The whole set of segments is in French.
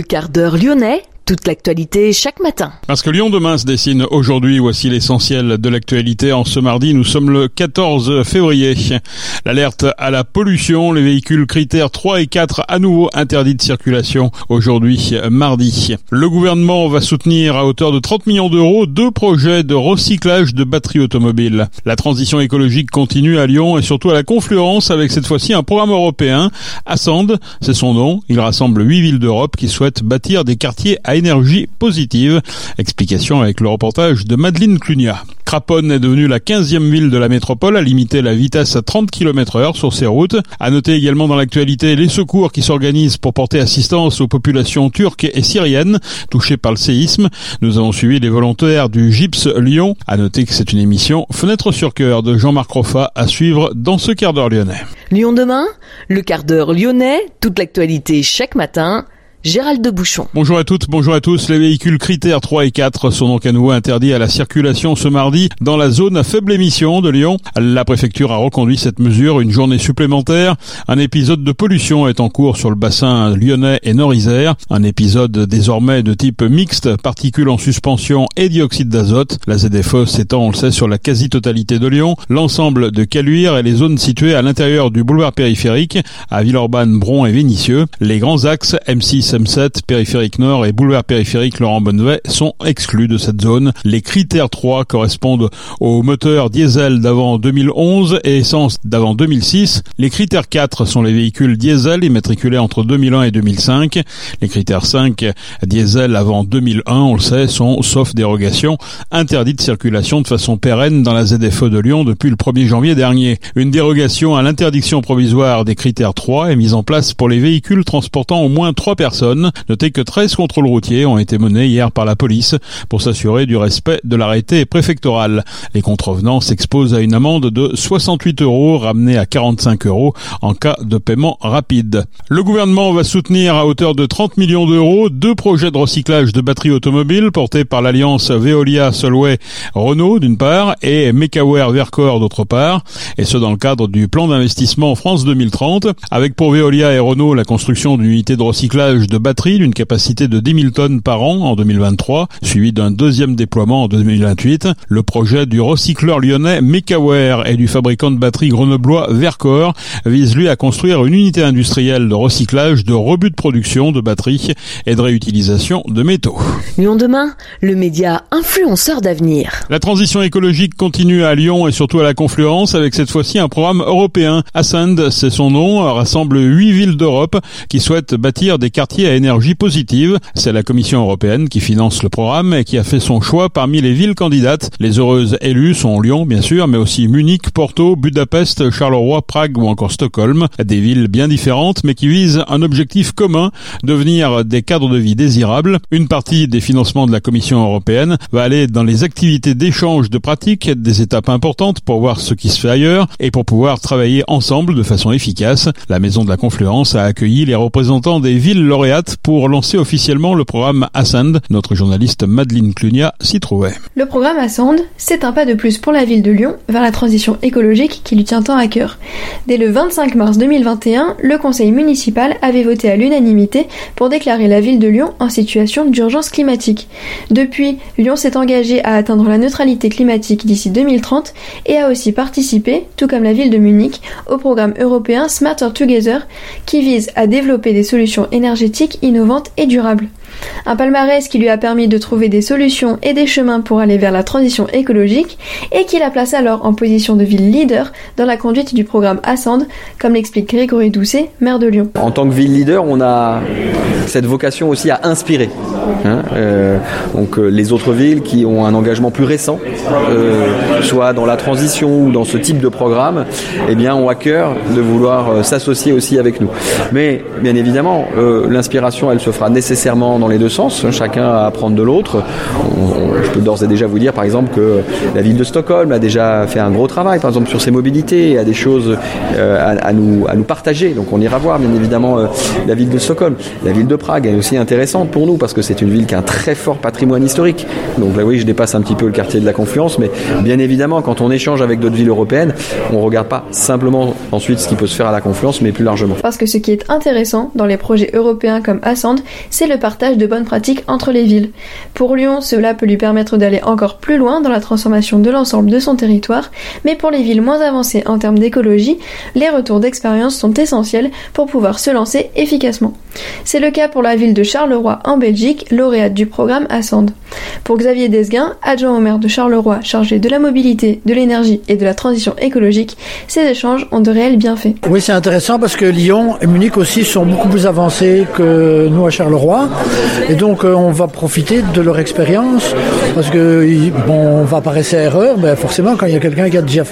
Le quart d'heure lyonnais toute l'actualité chaque matin. Parce que Lyon demain se dessine aujourd'hui, voici l'essentiel de l'actualité. En ce mardi, nous sommes le 14 février. L'alerte à la pollution, les véhicules critères 3 et 4 à nouveau interdits de circulation aujourd'hui, mardi. Le gouvernement va soutenir à hauteur de 30 millions d'euros deux projets de recyclage de batteries automobiles. La transition écologique continue à Lyon et surtout à la confluence avec cette fois-ci un programme européen. Assand, c'est son nom. Il rassemble huit villes d'Europe qui souhaitent bâtir des quartiers à énergie positive. Explication avec le reportage de Madeleine Clunia. Craponne est devenue la 15e ville de la métropole à limiter la vitesse à 30 km heure sur ses routes. À noter également dans l'actualité les secours qui s'organisent pour porter assistance aux populations turques et syriennes touchées par le séisme. Nous avons suivi les volontaires du GIPS Lyon. À noter que c'est une émission Fenêtre sur cœur de Jean-Marc Roffa à suivre dans ce quart d'heure lyonnais. Lyon demain, le quart d'heure lyonnais, toute l'actualité chaque matin Gérald de Bouchon. Bonjour à toutes, bonjour à tous. Les véhicules critères 3 et 4 sont donc à nouveau interdits à la circulation ce mardi dans la zone à faible émission de Lyon. La préfecture a reconduit cette mesure une journée supplémentaire. Un épisode de pollution est en cours sur le bassin lyonnais et nord-isère. Un épisode désormais de type mixte, particules en suspension et dioxyde d'azote. La ZFE s'étend, on le sait, sur la quasi-totalité de Lyon. L'ensemble de Caluire et les zones situées à l'intérieur du boulevard périphérique, à Villeurbanne, Bron et Vénissieux. Les grands axes M6 M7, périphérique nord et boulevard périphérique Laurent Bonnevet sont exclus de cette zone. Les critères 3 correspondent aux moteurs diesel d'avant 2011 et essence d'avant 2006. Les critères 4 sont les véhicules diesel immatriculés entre 2001 et 2005. Les critères 5 diesel avant 2001, on le sait, sont, sauf dérogation, interdits de circulation de façon pérenne dans la ZFE de Lyon depuis le 1er janvier dernier. Une dérogation à l'interdiction provisoire des critères 3 est mise en place pour les véhicules transportant au moins 3 personnes Notez que 13 contrôles routiers ont été menés hier par la police pour s'assurer du respect de l'arrêté préfectoral. Les contrevenants s'exposent à une amende de 68 euros ramenée à 45 euros en cas de paiement rapide. Le gouvernement va soutenir à hauteur de 30 millions d'euros deux projets de recyclage de batteries automobiles portés par l'alliance Veolia Solway Renault d'une part et Mekaware Vercor d'autre part et ce dans le cadre du plan d'investissement France 2030 avec pour Veolia et Renault la construction d'une unité de recyclage de batterie d'une capacité de 10 000 tonnes par an en 2023, suivi d'un deuxième déploiement en 2028. Le projet du recycleur lyonnais Mekaware et du fabricant de batteries grenoblois Vercor vise lui à construire une unité industrielle de recyclage, de rebut de production de batteries et de réutilisation de métaux. Lyon demain, le média influenceur d'avenir. La transition écologique continue à Lyon et surtout à la Confluence avec cette fois-ci un programme européen. Ascend, c'est son nom, rassemble huit villes d'Europe qui souhaitent bâtir des quartiers à énergie positive. C'est la Commission européenne qui finance le programme et qui a fait son choix parmi les villes candidates. Les heureuses élues sont Lyon, bien sûr, mais aussi Munich, Porto, Budapest, Charleroi, Prague ou encore Stockholm. Des villes bien différentes, mais qui visent un objectif commun, devenir des cadres de vie désirables. Une partie des financements de la Commission européenne va aller dans les activités d'échange de pratiques, des étapes importantes pour voir ce qui se fait ailleurs et pour pouvoir travailler ensemble de façon efficace. La Maison de la Confluence a accueilli les représentants des villes lauréates pour lancer officiellement le programme Ascend. Notre journaliste Madeleine Clunia s'y trouvait. Le programme Ascend, c'est un pas de plus pour la ville de Lyon vers la transition écologique qui lui tient tant à cœur. Dès le 25 mars 2021, le conseil municipal avait voté à l'unanimité pour déclarer la ville de Lyon en situation d'urgence climatique. Depuis, Lyon s'est engagé à atteindre la neutralité climatique d'ici 2030 et a aussi participé, tout comme la ville de Munich, au programme européen Smarter Together qui vise à développer des solutions énergétiques innovante et durable. Un palmarès qui lui a permis de trouver des solutions et des chemins pour aller vers la transition écologique et qui la place alors en position de ville leader dans la conduite du programme Ascend, comme l'explique Grégory Doucet, maire de Lyon. En tant que ville leader, on a cette vocation aussi à inspirer. Hein, euh, donc euh, les autres villes qui ont un engagement plus récent, euh, soit dans la transition ou dans ce type de programme, eh bien ont à cœur de vouloir s'associer aussi avec nous. Mais bien évidemment, l'inspiration, elle se fera nécessairement dans les deux sens, chacun à apprendre de l'autre. Je peux d'ores et déjà vous dire par exemple que la ville de Stockholm a déjà fait un gros travail par exemple sur ses mobilités, a des choses euh, à, nous, à nous partager. Donc on ira voir bien évidemment euh, la ville de Stockholm. La ville de Prague est aussi intéressante pour nous parce que c'est une ville qui a un très fort patrimoine historique. Donc là oui, je dépasse un petit peu le quartier de la Confluence, mais bien évidemment quand on échange avec d'autres villes européennes, on regarde pas simplement ensuite ce qui peut se faire à la Confluence, mais plus largement. Parce que ce qui est intéressant dans les projets européens comme Assand, c'est le partage de bonnes pratiques entre les villes. Pour Lyon, cela peut lui permettre d'aller encore plus loin dans la transformation de l'ensemble de son territoire, mais pour les villes moins avancées en termes d'écologie, les retours d'expérience sont essentiels pour pouvoir se lancer efficacement. C'est le cas pour la ville de Charleroi en Belgique, lauréate du programme Assand. Pour Xavier Desguin, adjoint au maire de Charleroi chargé de la mobilité, de l'énergie et de la transition écologique, ces échanges ont de réels bienfaits. Oui, c'est intéressant parce que Lyon et Munich aussi sont beaucoup plus avancés que nous à Charleroi. Et donc, euh, on va profiter de leur expérience parce que, on va paraître à erreur, mais forcément, quand il y a quelqu'un qui, a déjà,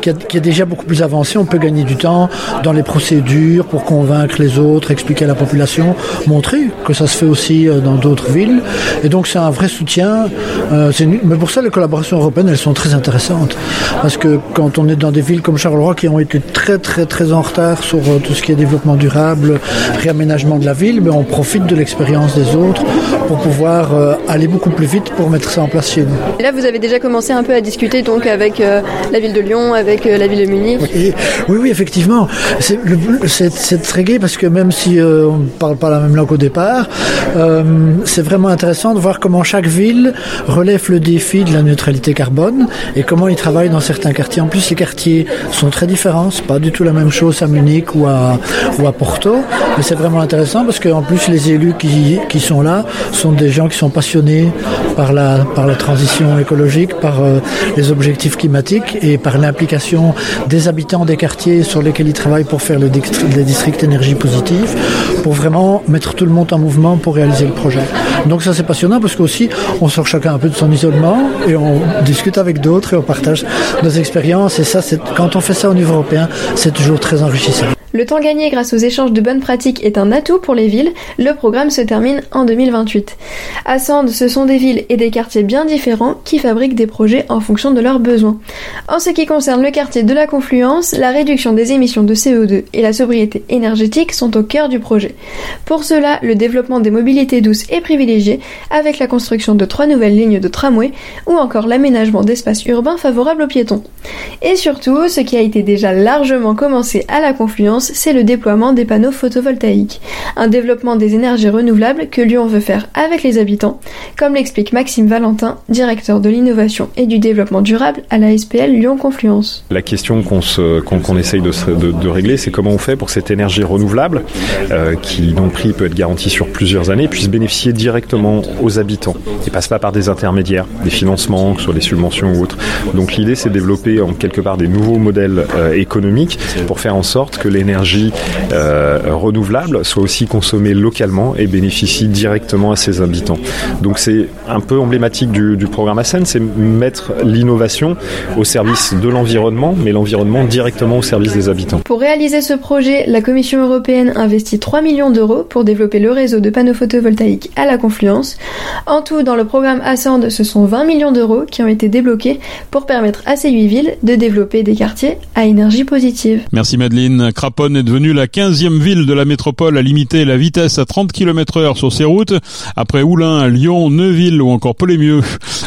qui, qui est déjà beaucoup plus avancé, on peut gagner du temps dans les procédures pour convaincre les autres, expliquer à la population, montrer que ça se fait aussi euh, dans d'autres villes. Et donc, c'est un vrai soutien. Euh, mais pour ça, les collaborations européennes, elles sont très intéressantes. Parce que quand on est dans des villes comme Charleroi qui ont été très, très, très en retard sur tout ce qui est développement durable, réaménagement de la ville, mais on profite de l'expérience des autres pour pouvoir euh, aller beaucoup plus vite pour mettre ça en place chez nous. Et là, vous avez déjà commencé un peu à discuter donc avec euh, la ville de Lyon, avec euh, la ville de Munich. Oui, oui, effectivement. C'est très gai parce que même si on ne parle pas la même langue au départ, c'est vraiment intéressant de voir comment chaque ville relève le défi de la neutralité carbone et comment ils travaillent dans certains quartiers. En plus, les quartiers sont très différents. C'est pas du tout la même chose à Munich ou à, ou à Porto. Mais c'est vraiment intéressant parce qu'en plus, les élus qui, qui, sont là sont des gens qui sont passionnés par la, par la transition écologique, par euh, les objectifs climatiques et par l'implication des habitants des quartiers sur lesquels ils travaillent pour faire les, districts énergie positive, pour vraiment mettre tout le monde en mouvement pour réaliser le projet. Donc ça c'est passionnant parce qu'aussi on sort chacun un peu de son isolement et on discute avec d'autres et on partage nos expériences et ça c'est quand on fait ça au niveau européen c'est toujours très enrichissant. Le temps gagné grâce aux échanges de bonnes pratiques est un atout pour les villes. Le programme se termine en 2028. À Sand, ce sont des villes et des quartiers bien différents qui fabriquent des projets en fonction de leurs besoins. En ce qui concerne le quartier de la Confluence, la réduction des émissions de CO2 et la sobriété énergétique sont au cœur du projet. Pour cela, le développement des mobilités douces est privilégié avec la construction de trois nouvelles lignes de tramway ou encore l'aménagement d'espaces urbains favorables aux piétons. Et surtout, ce qui a été déjà largement commencé à la Confluence, c'est le déploiement des panneaux photovoltaïques, un développement des énergies renouvelables que Lyon veut faire avec les habitants, comme l'explique Maxime Valentin, directeur de l'innovation et du développement durable à la SPL Lyon Confluence. La question qu'on essaye de, régler, c'est comment on fait pour que cette énergie renouvelable, euh, qui dont le prix peut être garanti sur plusieurs années, puisse bénéficier directement aux habitants et passe pas par des intermédiaires, des financements, que ce soit des subventions ou autres. Donc l'idée, c'est de développer en quelque part des nouveaux modèles euh, économiques pour faire en sorte que l'énergie euh, renouvelable soit aussi consommée localement et bénéficie directement à ses habitants. Donc c'est un peu emblématique du, programme ASEN, c'est mettre l'innovation au service de l'environnement, mais l'environnement directement au service des habitants. Pour réaliser ce projet, la Commission européenne investit 3 millions d'euros pour développer le réseau de panneaux photovoltaïques à la confluence. En tout, dans le programme ASCEND, ce sont 20 millions d'euros qui ont été débloqués pour permettre à ces 8 villes de développer des quartiers à énergie positive. Merci Madeleine est devenue la 15e ville de la métropole à limiter la vitesse à 30 km heure sur ses routes, après Oulin, Lyon, Neuville ou encore Polémieux.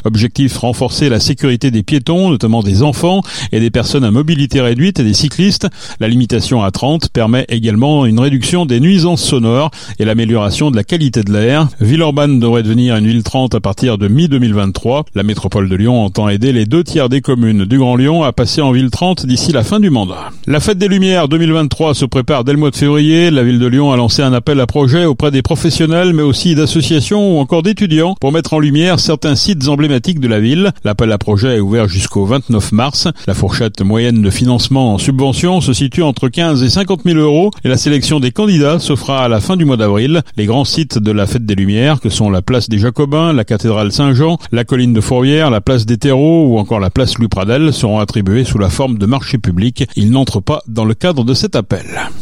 Objectif, renforcer la sécurité des piétons, notamment des enfants et des personnes à mobilité réduite et des cyclistes. La limitation à 30 permet également une réduction des nuisances sonores et l'amélioration de la qualité de l'air. Villeurbanne devrait devenir une ville 30 à partir de mi-2023. La métropole de Lyon entend aider les deux tiers des communes du Grand Lyon à passer en ville 30 d'ici la fin du mandat. La fête des Lumières 2023 se prépare dès le mois de février. La ville de Lyon a lancé un appel à projet auprès des professionnels, mais aussi d'associations ou encore d'étudiants pour mettre en lumière certains sites emblématiques de la ville. L'appel à projet est ouvert jusqu'au 29 mars. La fourchette moyenne de financement en subvention se situe entre 15 et 50 000 euros et la sélection des candidats se fera à la fin du mois d'avril. Les grands sites de la Fête des Lumières, que sont la place des Jacobins, la cathédrale Saint-Jean, la colline de Fourvière, la place des Terreaux ou encore la place Louis Pradel, seront attribués sous la forme de marché public. Ils n'entrent pas dans le cadre de cet appel.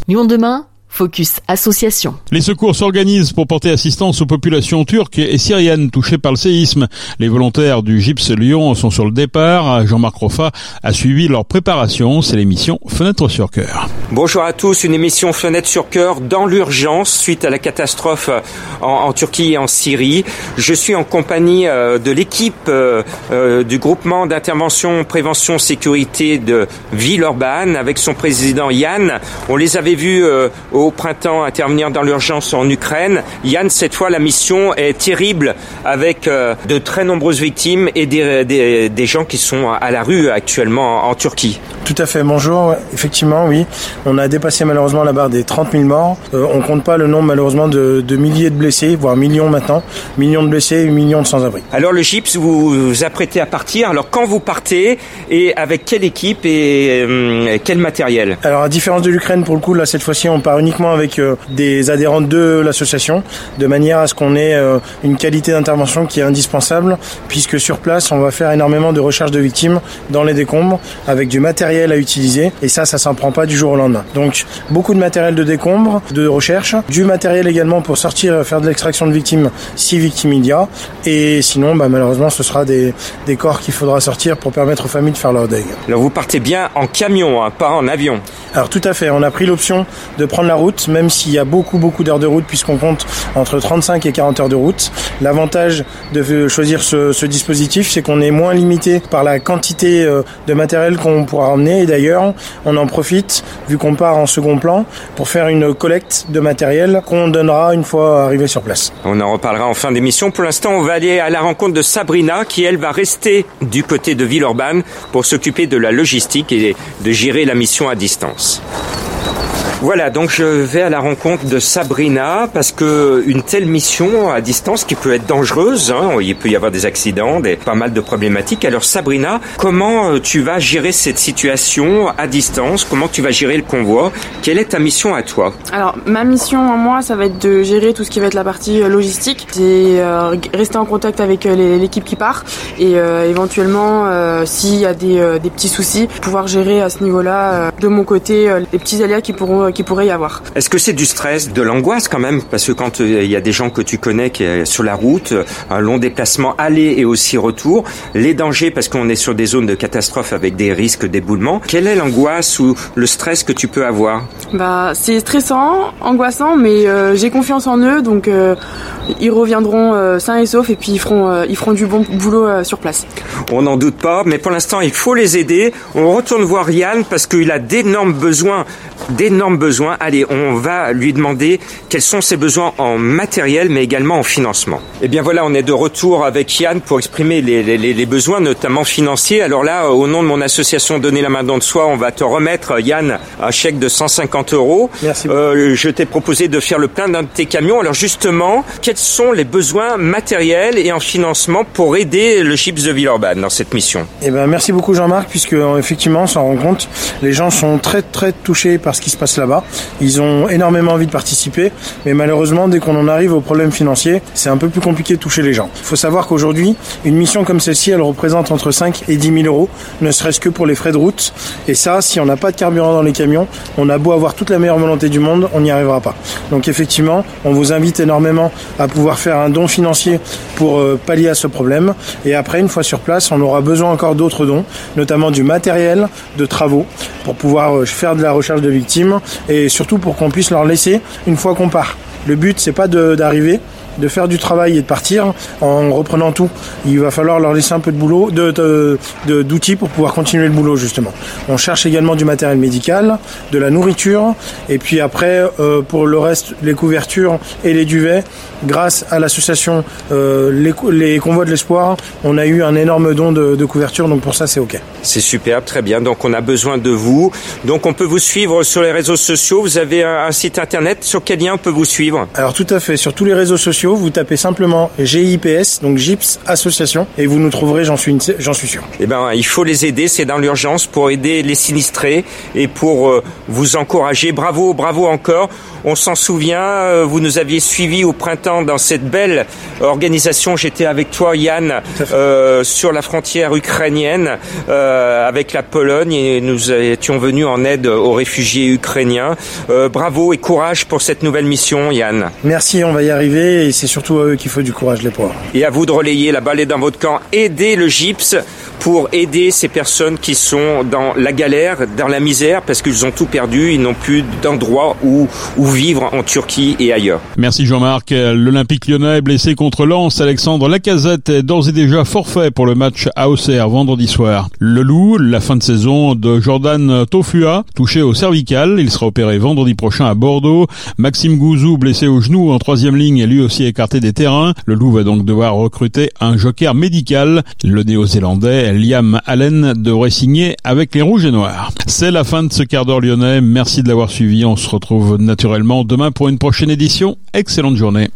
Lyon demain Focus Association. Les secours s'organisent pour porter assistance aux populations turques et syriennes touchées par le séisme. Les volontaires du GIPS Lyon sont sur le départ. Jean-Marc Roffa a suivi leur préparation. C'est l'émission Fenêtre sur cœur. Bonjour à tous, une émission Fenêtre sur cœur dans l'urgence suite à la catastrophe en, en, Turquie et en Syrie. Je suis en compagnie euh, de l'équipe euh, euh, du groupement d'intervention prévention sécurité de Villeurbanne avec son président Yann. On les avait vus euh, au printemps intervenir dans l'urgence en Ukraine. Yann, cette fois, la mission est terrible avec euh, de très nombreuses victimes et des, des, des, gens qui sont à la rue actuellement en, en Turquie. Tout à fait, bonjour. Effectivement, oui. On a dépassé malheureusement la barre des 30 000 morts. Euh, on compte pas le nombre malheureusement de, de, milliers de blessés, voire millions maintenant. Millions de blessés et millions de sans-abri. Alors le GIPS, vous vous apprêtez à partir. Alors quand vous partez et avec quelle équipe et euh, quel matériel? Alors à différence de l'Ukraine, pour le coup, là cette fois-ci, on part uniquement avec euh, des adhérents de l'association, de manière à ce qu'on ait euh, une qualité d'intervention qui est indispensable, puisque sur place, on va faire énormément de recherche de victimes dans les décombres, avec du matériel à utiliser, et ça, ça s'en prend pas du jour au lendemain. Donc beaucoup de matériel de décombres, de recherche, du matériel également pour sortir, faire de l'extraction de victimes si victime il y a, et sinon, bah, malheureusement, ce sera des, des corps qu'il faudra sortir pour permettre aux familles de faire leur deuil. Alors vous partez bien en camion, hein, pas en avion Alors tout à fait, on a pris l'option de prendre la route, même s'il y a beaucoup beaucoup d'heures de route, puisqu'on compte entre 35 et 40 heures de route. L'avantage de choisir ce, ce dispositif, c'est qu'on est moins limité par la quantité euh, de matériel qu'on pourra emmener, et d'ailleurs, on en profite, vu qu'on part en second plan, pour faire une collecte de matériel qu'on donnera une fois arrivé sur place. On en reparlera en fin d'émission. Pour l'instant, on va aller à la rencontre de Sabrina, qui elle va rester du côté de Villeurbanne pour s'occuper de la logistique et de gérer la mission à distance. Christ. Voilà, donc je vais à la rencontre de Sabrina parce que une telle mission à distance qui peut être dangereuse, hein, il peut y avoir des accidents, des, pas mal de problématiques. Alors Sabrina, comment euh, tu vas gérer cette situation à distance? Comment tu vas gérer le convoi? Quelle est ta mission à toi? Alors ma mission à moi, ça va être de gérer tout ce qui va être la partie euh, logistique, c'est euh, rester en contact avec l'équipe qui part et éventuellement, s'il y a des, des, petits soucis, pouvoir gérer à ce niveau-là de mon côté les petits aléas qui pourront qui pourrait y avoir. Est-ce que c'est du stress, de l'angoisse quand même? Parce que quand il y a des gens que tu connais qui est sur la route, un long déplacement aller et aussi retour, les dangers parce qu'on est sur des zones de catastrophe avec des risques d'éboulement, quelle est l'angoisse ou le stress que tu peux avoir? Bah, c'est stressant, angoissant, mais euh, j'ai confiance en eux, donc euh, ils reviendront euh, sains et saufs et puis ils feront ils feront du bon boulot sur place. On n'en doute pas, mais pour l'instant il faut les aider. On retourne voir Yann parce qu'il a d'énormes besoins, d'énormes besoins. Allez, on va lui demander quels sont ses besoins en matériel, mais également en financement. Et eh bien voilà, on est de retour avec Yann pour exprimer les, les, les, besoins, notamment financiers. Alors là, au nom de mon association Donner la main dans de soi, on va te remettre, Yann, un chèque de 150 euros. Merci. Euh, je t'ai proposé de faire le plein d'un de tes camions. Alors justement, quels sont les besoins matériels et en financement pour aider le Chips de Villeurbanne dans cette mission? Eh ben, merci beaucoup Jean-Marc, puisque effectivement, on s'en rend compte, les gens sont très très touchés par ce qui se passe Ils ont énormément envie de participer, mais malheureusement, dès qu'on en arrive aux problèmes financiers, c'est un peu plus compliqué de toucher les gens. Il faut savoir qu'aujourd'hui, une mission comme celle-ci, elle représente entre 5 et 10 000 euros, ne serait-ce que pour les frais de route. Et ça, si on n'a pas de carburant dans les camions, on a beau avoir toute la meilleure volonté du monde, on n'y arrivera pas. Donc effectivement, on vous invite énormément à pouvoir faire un don financier pour euh, pallier à ce problème. Et après, une fois sur place, on aura besoin encore d'autres dons, notamment du matériel, de travaux, pour pouvoir euh, faire de la recherche de victimes et surtout pour qu'on puisse leur laisser une fois qu'on part. Le but, c'est pas d'arriver, de faire du travail et de partir en reprenant tout. Il va falloir leur laisser un peu de boulot, de, d'outils pour pouvoir continuer le boulot justement. On cherche également du matériel médical, de la nourriture, et puis après euh, pour le reste, les couvertures et les duvets. Grâce à l'association euh, les, les, Convois de l'Espoir, on a eu un énorme don de, de couverture, donc pour ça c'est ok. C'est superbe, très bien. Donc on a besoin de vous. Donc on peut vous suivre sur les réseaux sociaux. Vous avez un, un site internet sur quel lien on peut vous suivre? Alors tout à fait, sur tous les réseaux sociaux sociaux, vous tapez simplement GIPS, donc GIPS Association, et vous nous trouverez, j'en suis, j'en suis sûr. Eh ben, il faut les aider, c'est dans l'urgence pour aider les sinistrés et pour euh, vous encourager. Bravo, bravo encore. On s'en souvient, euh, vous nous aviez suivis au printemps dans cette belle organisation. J'étais avec toi, Yann, euh, sur la frontière ukrainienne avec la Pologne et nous étions venus en aide aux réfugiés ukrainiens. Bravo et courage pour cette nouvelle mission, Yann. Merci, on va y arriver et c'est surtout à eux qu'il faut du courage, les pauvres. Et à vous de relayer la balle dans votre camp. Aidez le GIPS pour aider ces personnes qui sont dans la galère, dans la misère, parce qu'ils ont tout perdu, ils n'ont plus d'endroit où, où vivre en Turquie et ailleurs. Merci Jean-Marc. L'Olympique lyonnais est blessé contre Lens. Alexandre Lacazette est d'ores et déjà forfait pour le match à Auxerre vendredi soir. Le Loup, la fin de saison de Jordan Tofua, touché au cervical. Il sera opéré vendredi prochain à Bordeaux. Maxime Gouzou, blessé au genou en troisième ligne, est lui aussi écarté des terrains. Le Loup va donc devoir recruter un joker médical. Le néo-zélandais Liam Allen devrait signer avec les Rouges et Noirs. C'est la fin de ce quart d'heure lyonnais. Merci de l'avoir suivi. On se retrouve naturellement demain pour une prochaine édition. Excellente journée.